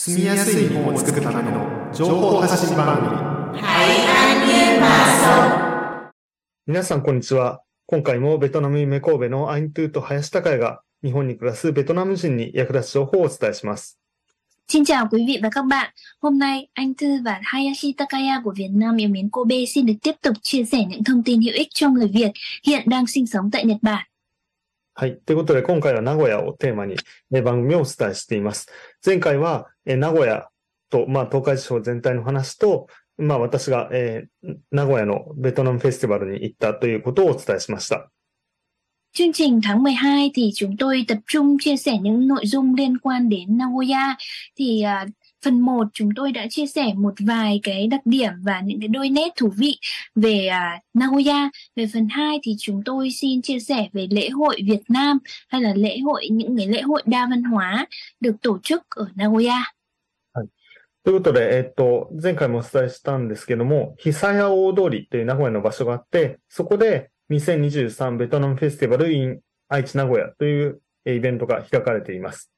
住みやすい日本を作るための情報発信番組。皆さん、こんにちは。今回もベトナム夢神戸のアイントゥーと林高也が日本に暮らすベトナム人に役立つ情報をお伝えします。Xin chào quý vị và các bạn. Hôm nay, anh Thư và Hayashi Takaya của Việt Nam yêu mến Kobe xin được tiếp tục chia sẻ những thông tin hữu ích cho người Việt hiện đang sinh sống tại Nhật Bản. はい。ということで、今回は名古屋をテーマにえー番組をお伝えしています。前回は、え名古屋と、まあ、東海地方全体の話と、まあ、私が、えー名古屋のベトナムフェスティバルに行ったということをお伝えしました。Chương trình tháng 12 thì chúng tôi tập trung chia sẻ những nội dung liên quan đến Nagoya. Thì à, phần 1 chúng tôi đã chia sẻ một vài cái đặc điểm và những cái đôi nét thú vị về à, Nagoya. Về phần 2 thì chúng tôi xin chia sẻ về lễ hội Việt Nam hay là lễ hội những cái lễ hội đa văn hóa được tổ chức ở Nagoya. ということで、えっと、前回もお伝えしたんですけども、久屋大通りという名古屋の場所があって、そこで2023ベトナムフェスティバル in 愛知名古屋というえーイベントが開かれています。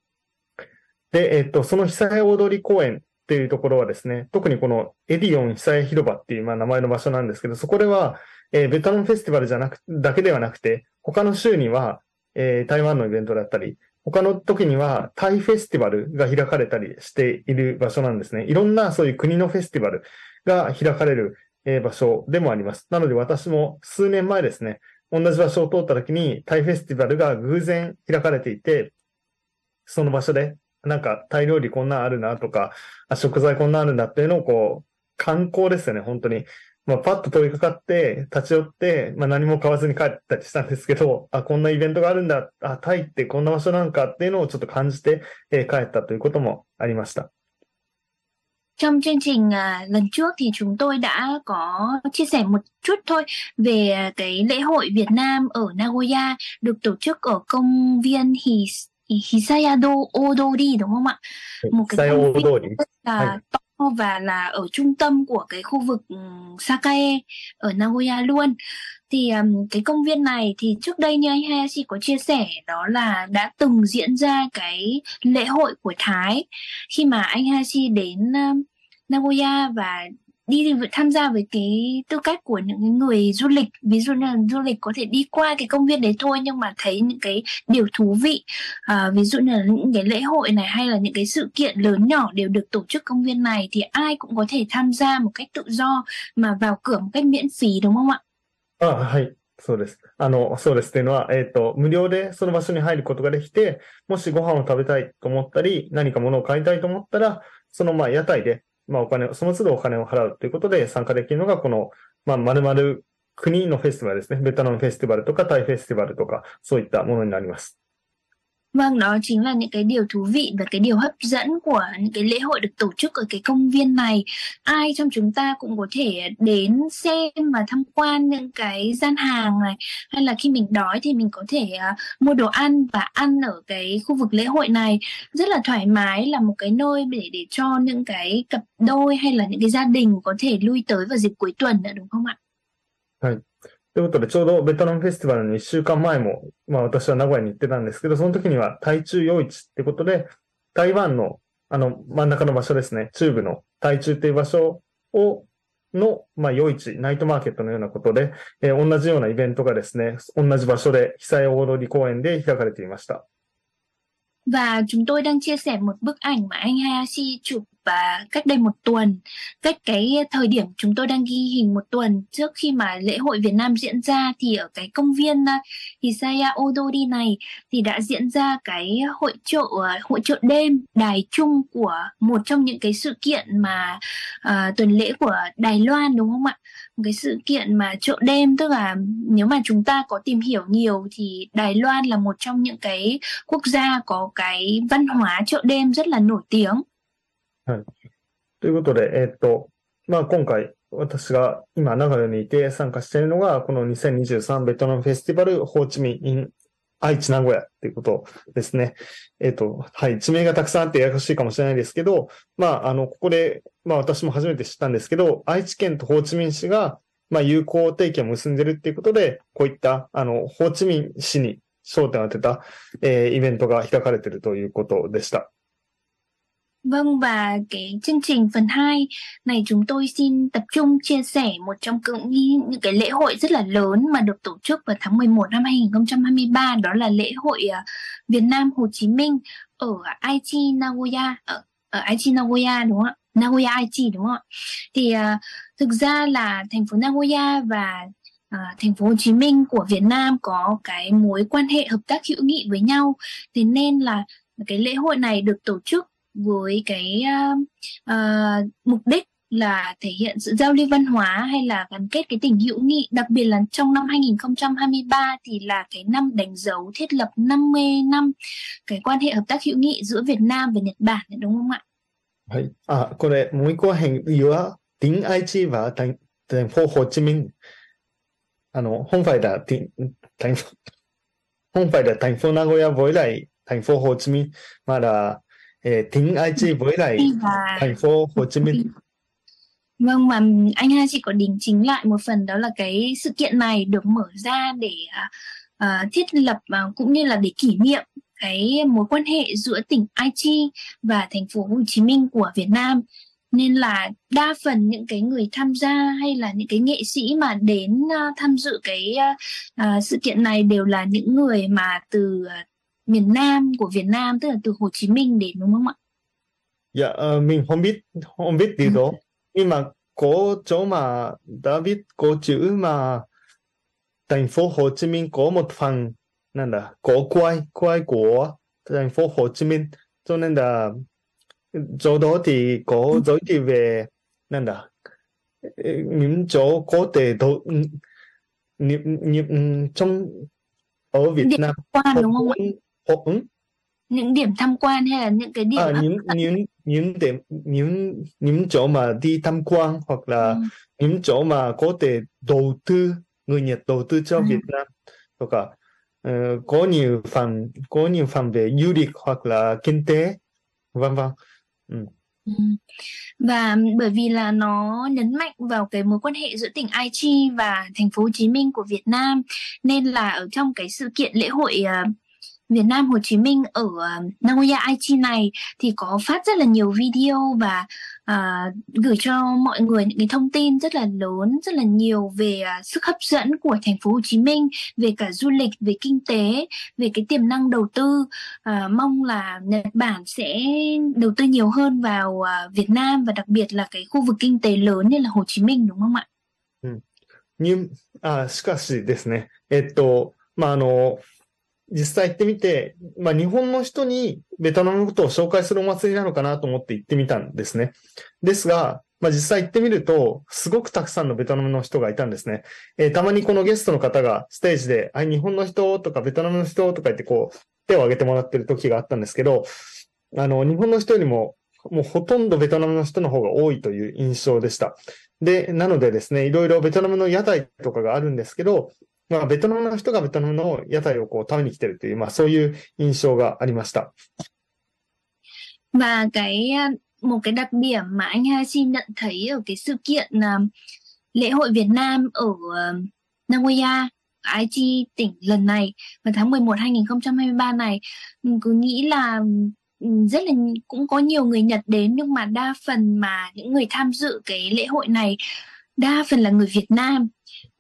で、えっと、その久屋大通公園っていうところはですね、特にこのエディオン久屋広場っていう、まあ、名前の場所なんですけど、そこでは、えーベトナムフェスティバルじゃなく、だけではなくて、他の州には、えー台湾のイベントだったり、他の時にはタイフェスティバルが開かれたりしている場所なんですね。いろんなそういう国のフェスティバルが開かれるえー場所でもあります。なので私も数年前ですね、同じ場所を通った時にタイフェスティバルが偶然開かれていて、その場所でなんかタイ料理こんなんあるなとか、あ食材こんなんあるんだっていうのをこう、観光ですよね、本当に。まあ、パッと通りかかって、立ち寄って、まあ、何も買わずに帰ったりしたんですけど、あ、こんなイベントがあるんだ、あ、タイってこんな場所なんかっていうのをちょっと感じて、えー帰ったということもありました。Trong chương trình à, lần trước thì chúng tôi đã có chia sẻ một chút thôi về cái lễ hội Việt Nam ở Nagoya được tổ chức ở công viên His, Hisa Yado đúng không ạ? Một cái Sayo khu là to và là ở trung tâm của cái khu vực Sakae ở Nagoya luôn. Thì um, cái công viên này thì trước đây như anh Hayashi có chia sẻ đó là đã từng diễn ra cái lễ hội của Thái khi mà anh Hayashi đến um, Nagoya và đi tham gia với cái tư cách của những cái người du lịch ví dụ như là du lịch có thể đi qua cái công viên đấy thôi nhưng mà thấy những cái điều thú vị à, ví dụ như là những cái lễ hội này hay là những cái sự kiện lớn nhỏ đều được tổ chức công viên này thì ai cũng có thể tham gia một cách tự do mà vào cửa một cách miễn phí đúng không ạ? あ、はい。そうです。あの、そうです。というのは、えっと、無料でその場所に入ることができて、もしご飯を食べたいと思ったり、何か物を買いたいと思ったら、その、まあ、屋台で、 まあ、お金を、その都度お金を払うということで参加できるのが、この、まあ、丸々国のフェスティバルですね。ベトナムフェスティバルとか、タイフェスティバルとか、そういったものになります。Vâng, đó chính là những cái điều thú vị và cái điều hấp dẫn của những cái lễ hội được tổ chức ở cái công viên này. Ai trong chúng ta cũng có thể đến xem và tham quan những cái gian hàng này hay là khi mình đói thì mình có thể uh, mua đồ ăn và ăn ở cái khu vực lễ hội này rất là thoải mái là một cái nơi để để cho những cái cặp đôi hay là những cái gia đình có thể lui tới vào dịp cuối tuần nữa đúng không ạ? ということで、ちょうどベトナムフェスティバルの1週間前も、まあ私は名古屋に行ってたんですけど、その時には台中夜市ってことで、台湾のあの真ん中の場所ですね、中部の台中っていう場所を、の、まあ夜市、ナイトマーケットのようなことで、えー同じようなイベントがですね、同じ場所で、被災大通公園で開かれていました。Và chúng tôi đang chia sẻ một bức ảnh mà anh Hayashi chụp và cách đây một tuần, cách cái thời điểm chúng tôi đang ghi hình một tuần trước khi mà lễ hội Việt Nam diễn ra thì ở cái công viên à, Hisaya Odori này thì đã diễn ra cái hội trợ à, hội trợ đêm đài chung của một trong những cái sự kiện mà uh, tuần lễ của Đài Loan đúng không ạ? Một cái sự kiện mà chợ đêm tức là nếu mà chúng ta có tìm hiểu nhiều thì Đài Loan là một trong những cái quốc gia có cái văn hóa chợ đêm rất là nổi tiếng. ということで、えーっと、まあ今回、私が今長野にいて参加しているのが、この2023ベトナムフェスティバルホーチミン in 愛知名古屋っていうことですね。えーっと、はい、地名がたくさんあってややこしいかもしれないですけど、まああの、ここで、まあ私も初めて知ったんですけど、愛知県とホーチミン市が、まあ友好提携を結んでるっていうことで、こういった、あの、ホーチミン市に焦点を当てた、えーイベントが開かれてるということでした。Vâng và cái chương trình phần 2 này chúng tôi xin tập trung chia sẻ một trong những, những cái lễ hội rất là lớn mà được tổ chức vào tháng 11 năm 2023 đó là lễ hội à, Việt Nam Hồ Chí Minh ở Aichi Nagoya ở, ở Aichi Nagoya đúng không ạ? Nagoya Aichi đúng không ạ? Thì uh, thực ra là thành phố Nagoya và À, thành phố Hồ Chí Minh của Việt Nam có cái mối quan hệ hợp tác hữu nghị với nhau thế nên là cái lễ hội này được tổ chức với cái uh, uh, mục đích là thể hiện sự giao lưu văn hóa hay là gắn kết cái tình hữu nghị đặc biệt là trong năm 2023 thì là cái năm đánh dấu thiết lập 50 năm cái quan hệ hợp tác hữu nghị giữa Việt Nam và Nhật Bản đúng không ạ? はい。あ、これ、もう一個変は、tỉnh Aichi và thành, thành phố Hồ Chí Minh. あの、không phải là tỉnh, thành, không phải là thành phố Nagoya với lại thành phố Hồ Chí Minh, mà là eh, tỉnh Aichi với lại và thành phố Hồ Chí Minh. Vâng mà anh hai chị có đính chính lại một phần đó là cái sự kiện này được mở ra để uh, thiết lập uh, cũng như là để kỷ niệm cái mối quan hệ giữa tỉnh Aichi và thành phố Hồ Chí Minh của Việt Nam nên là đa phần những cái người tham gia hay là những cái nghệ sĩ mà đến uh, tham dự cái uh, sự kiện này đều là những người mà từ uh, miền Nam của Việt Nam tức là từ Hồ Chí Minh đến đúng không ạ? Dạ, uh, mình không biết không biết điều đó. Nhưng mà có chỗ mà đã viết có chữ mà thành phố Hồ Chí Minh có một phần nên là có quay quay của thành phố Hồ Chí Minh cho nên là chỗ đó thì có giới thiệu về nên là những chỗ có thể đầu những, những trong ở Việt Nam quan đúng không ạ? Ừ? Những điểm tham quan hay là những cái điểm à, những những những điểm những những chỗ mà đi tham quan hoặc là Ừ. những chỗ mà có thể đầu tư người Nhật đầu tư cho Ừ. Việt Nam hoặc là ờ, có nhiều phần có nhiều phần về du lịch hoặc là kinh tế vân vân Ừ. Và bởi vì là nó nhấn mạnh vào cái mối quan hệ giữa tỉnh Aichi và thành phố Hồ Chí Minh của Việt Nam nên là ở trong cái sự kiện lễ hội ờ, Việt Nam Hồ Chí Minh ở ờ, Nagoya Aichi này thì có phát rất là nhiều video và à, gửi cho mọi người những cái thông tin rất là lớn, rất là nhiều về à, sức hấp dẫn của thành phố Hồ Chí Minh, về cả du lịch, về kinh tế, về cái tiềm năng đầu tư. À, mong là Nhật Bản sẽ đầu tư nhiều hơn vào à, Việt Nam và đặc biệt là cái khu vực kinh tế lớn như là Hồ Chí Minh đúng không ạ? にあしかしですねえっとまああの 実際行ってみて、まあ、日本の人にベトナムのことを紹介するお祭りなのかなと思って行ってみたんですね。ですが、まあ、実際行ってみると、すごくたくさんのベトナムの人がいたんですね。えーたまにこのゲストの方がステージで、あ、日本の人とかベトナムの人とか言ってこう、手を挙げてもらってる時があったんですけど、あの、日本の人よりも、もうほとんどベトナムの人の方が多いという印象でした。で、なのでですね、いろいろベトナムの屋台とかがあるんですけど、まあ、ベトナムの人がベトナムの屋台をこう食べに来てるという、まあ、そういう印象がありました。 Và cái à, một cái đặc điểm mà anh Hashi nhận thấy ở cái sự kiện là lễ hội Việt Nam ở à, Nagoya, Aichi tỉnh lần này vào tháng 11 2023 này mình cứ nghĩ là ừ, rất là cũng có nhiều người Nhật đến nhưng mà đa phần mà những người tham dự cái lễ hội này đa phần là người Việt Nam.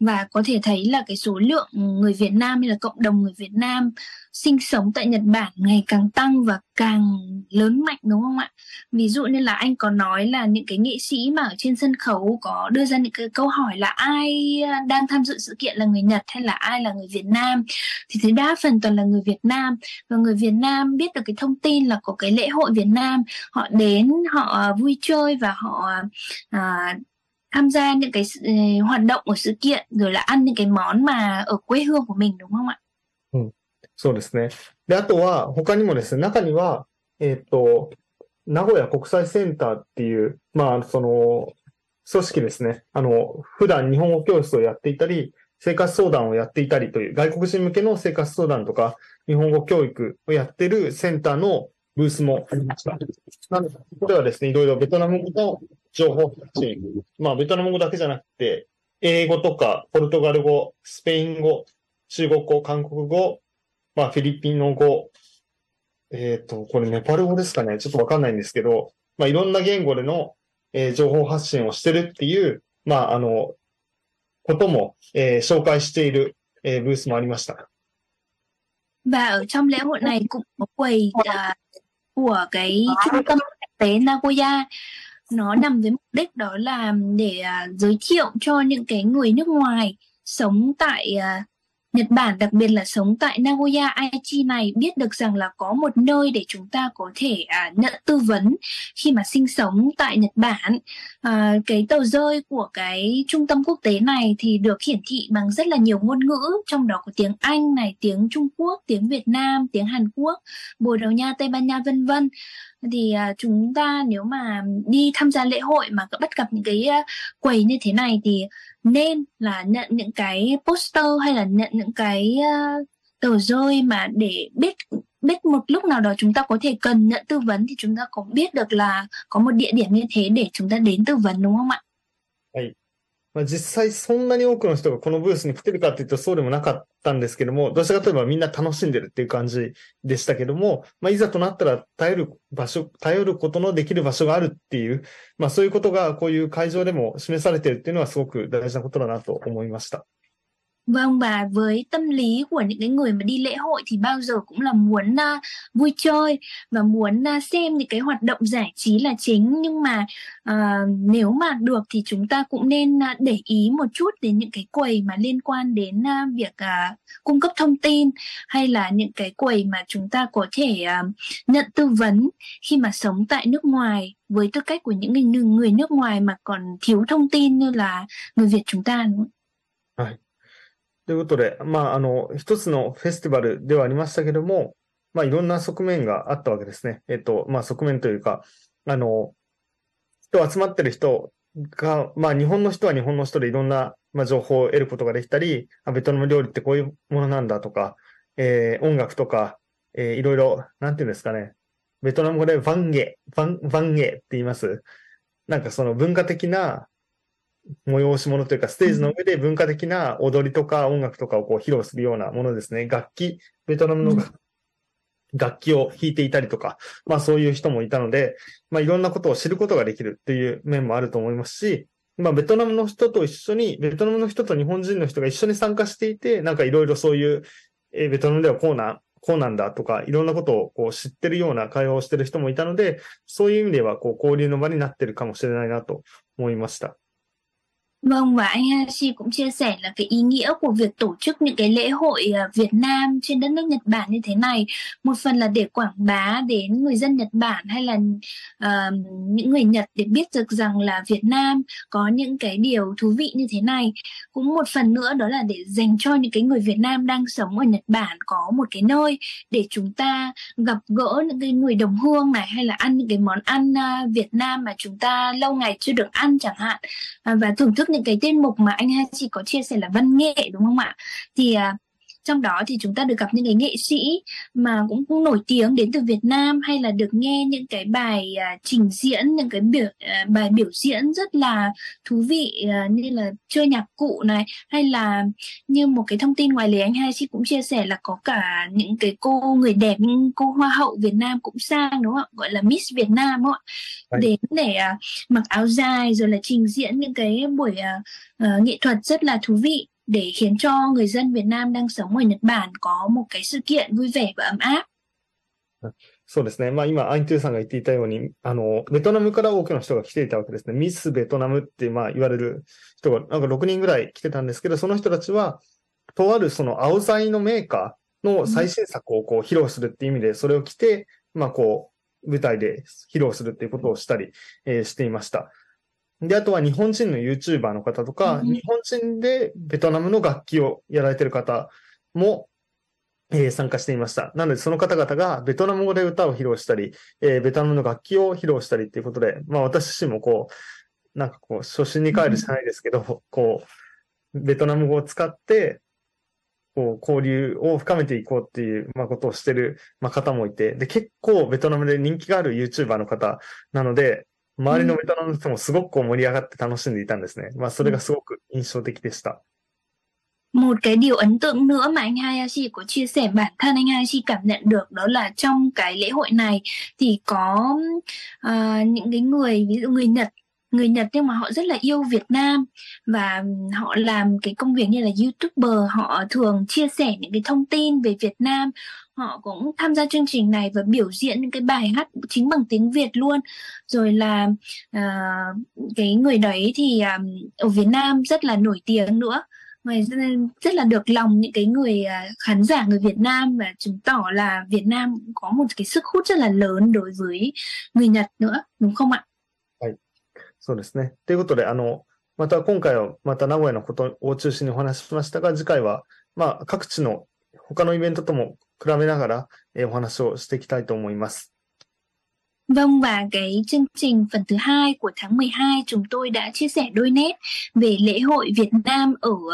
Và có thể thấy là cái số lượng người Việt Nam hay là cộng đồng người Việt Nam sinh sống tại Nhật Bản ngày càng tăng và càng lớn mạnh đúng không ạ? Ví dụ như là anh có nói là những cái nghệ sĩ mà ở trên sân khấu có đưa ra những cái câu hỏi là ai à, đang tham dự sự kiện là người Nhật hay là ai là người Việt Nam? Thì thấy đa phần toàn là người Việt Nam. Và người Việt Nam biết được cái thông tin là có cái lễ hội Việt Nam họ đến họ à, vui chơi và họ à, tham gia những cái sự- ờ, hoạt động của sự kiện rồi là ăn những cái món mà ở quê hương của mình đúng không ạ? そうですね。で、あとは、他にもですね、中には、えっと、名古屋国際センターっていう、まあ、その、組織ですね。あの、普段日本語教室をやっていたり、生活相談をやっていたりという、外国人向けの生活相談とか、日本語教育をやってるセンターのブースもありました。なので、ここではですね、いろいろベトナム語の情報発信、まあ、ベトナム語だけじゃなくて、英語とか、ポルトガル語、スペイン語、中国語、韓国語、まあ、フィリピンの語、えっ、と、これネパル語ですかねちょっとわかんないんですけど、まあ、いろんな言語での、えー情報発信をしてるっていう、まあ、あの、ことも、えー紹介している、えーブースもありました。Và ở trong lễ hội này cũng có quầy à, của cái trung tâm quốc tế Nagoya. Nó nằm với mục đích đó là để uh, giới thiệu cho những cái người nước ngoài sống tại uh, Nhật Bản, đặc biệt là sống tại Nagoya Aichi này biết được rằng là có một nơi để chúng ta có thể à, nhận tư vấn khi mà sinh sống tại Nhật Bản. À, cái tờ rơi của cái trung tâm quốc tế này thì được hiển thị bằng rất là nhiều ngôn ngữ, trong đó có tiếng Anh này, tiếng Trung Quốc, tiếng Việt Nam, tiếng Hàn Quốc, Bồ Đào Nha, Tây Ban Nha vân vân. Thì à, chúng ta nếu mà đi tham gia lễ hội mà bắt gặp những cái à, quầy như thế này thì nên là nhận những cái poster hay là nhận những cái uh, tờ rơi mà để biết biết một lúc nào đó chúng ta có thể cần nhận tư vấn thì chúng ta có biết được là có một địa điểm như thế để chúng ta đến tư vấn đúng không ạ? まあ、実際そんなに多くの人がこのブースに来てるかっていうとそうでもなかったんですけども、どちらかといえばみんな楽しんでるっていう感じでしたけども、まあ、いざとなったら頼る場所、頼ることのできる場所があるっていう、まあ、そういうことがこういう会場でも示されてるっていうのはすごく大事なことだなと思いました。 Vâng và với tâm lý của những cái người mà đi lễ hội thì bao giờ cũng là muốn uh, vui chơi và muốn uh, xem những cái hoạt động giải trí là chính. Nhưng mà uh, nếu mà được thì chúng ta cũng nên uh, để ý một chút đến những cái quầy mà liên quan đến uh, việc uh, cung cấp thông tin hay là những cái quầy mà chúng ta có thể uh, nhận tư vấn khi mà sống tại nước ngoài. Với tư cách của những người, người nước ngoài mà còn thiếu thông tin như là người Việt chúng ta đúng không? ということで、まあ、あの、一つのフェスティバルではありましたけども、まあ、いろんな側面があったわけですね。えっと、まあ、側面というか、あの、人集まってる人が、まあ、日本の人は日本の人でいろんな、まあ、情報を得ることができたり、あベトナム料理ってこういうものなんだとか、えー音楽とか、えーいろいろ、なんていうんですかね。ベトナム語でヴァンゲ、ヴァン、ヴァンゲって言います。なんかその文化的な催し物というか、ステージの上で文化的な踊りとか音楽とかをこう披露するようなものですね。楽器、ベトナムのうん楽器を弾いていたりとか、まあそういう人もいたので、まあいろんなことを知ることができるっていう面もあると思いますし、まあベトナムの人と一緒に、ベトナムの人と日本人の人が一緒に参加していて、なんかいろいろそういう、えーベトナムではこうな、こうなんだとか、いろんなことをこう知ってるような会話をしてる人もいたので、そういう意味ではこう交流の場になってるかもしれないなと思いました。Vâng và anh Hashi cũng chia sẻ là cái ý nghĩa của việc tổ chức những cái lễ hội ờ, Việt Nam trên đất nước Nhật Bản như thế này. Một phần là để quảng bá đến người dân Nhật Bản hay là uh, những người Nhật để biết được rằng là Việt Nam có những cái điều thú vị như thế này. Cũng một phần nữa đó là để dành cho những cái người Việt Nam đang sống ở Nhật Bản có một cái nơi để chúng ta gặp gỡ những cái người đồng hương này hay là ăn những cái món ăn ờ, Việt Nam mà chúng ta lâu ngày chưa được ăn chẳng hạn. Và thưởng thức những cái tên mục mà anh Hachi có chia sẻ là văn nghệ, đúng không ạ? Thì à, trong đó thì chúng ta được gặp những cái nghệ sĩ mà cũng, cũng nổi tiếng đến từ Việt Nam hay là được nghe những cái bài à, trình diễn những cái biểu à, bài biểu diễn rất là thú vị à, như là chơi nhạc cụ này hay là như một cái thông tin ngoài lề anh Hachi cũng chia sẻ là có cả những cái cô người đẹp những cô hoa hậu Việt Nam cũng sang đúng không ạ? Gọi là Miss Việt Nam đúng không ạ? Vâng. Đến để à, mặc áo dài rồi là trình diễn những cái buổi à, à, nghệ thuật rất là thú vị để khiến cho người dân Việt Nam đang sống ở Nhật Bản có một cái sự kiện vui vẻ và ấm áp. そうですね。まあ今、アイントゥーさんが言っていたように、あの、ベトナムから多くの人が来ていたわけですね。ミスベトナムって、まあ言われる人が、なんか6人ぐらい来てたんですけど、その人たちは、とあるその青材のメーカーの最新作をこう披露するっていう意味で、それを着て、まあこう、舞台で披露するっていうことをしたり、えーしていました。で、あとは日本人の YouTuber の方とか、うん日本人でベトナムの楽器をやられてる方も、えー参加していました。なので、その方々がベトナム語で歌を披露したり、えーベトナムの楽器を披露したりっていうことで、まあ私自身もこう、なんかこう、初心に帰るじゃないですけど、こう、ベトナム語を使って、こう、交流を深めていこうっていう、まあ、ことをしてる、まあ、方もいて、で、結構ベトナムで人気がある YouTuber の方なので、周りのベトナムの人もすごくこう盛り上がって楽しんでいたんですね。まあ、それがすごく印象的でした。 một cái điều ấn tượng nữa mà anh Hayashi có chia sẻ bản thân anh Hayashi cảm nhận được đó là trong cái lễ hội này thì có uh, những cái người ví dụ người Nhật người Nhật nhưng mà họ rất là yêu Việt Nam và họ làm cái công việc như là YouTuber họ thường chia sẻ những cái thông tin về Việt Nam họ cũng tham gia chương trình này và biểu diễn những cái bài hát chính bằng tiếng Việt luôn rồi là uh, cái người đấy thì um, ở Việt Nam rất là nổi tiếng nữa Ngoài rất là được lòng những cái người khán giả người Việt Nam và chứng tỏ là Việt Nam có một cái sức hút rất là lớn đối với người Nhật nữa, đúng không ạ? そうですね。ということで、あの、また今回はまた名古屋のことを中心にお話ししましたが、次回は、まあ、各地の他のイベントとも 比べながら、えー、お話をしていきたいと思います。Vâng và cái chương trình phần thứ hai của tháng 12 chúng tôi đã chia sẻ đôi nét về lễ hội Việt Nam ở uh,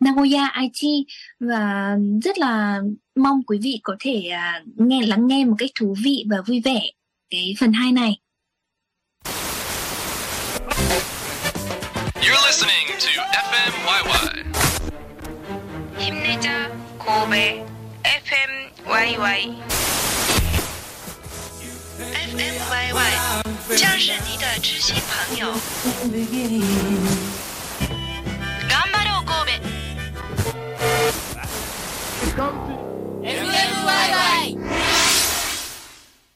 Nagoya Aichi và rất là mong quý vị có thể uh, nghe lắng nghe một cách thú vị và vui vẻ cái phần 2 này. You're listening to FMYY. 힘내자 고베 fmyy fmyy 将是你的知心朋友。干嘛都过敏 fmyy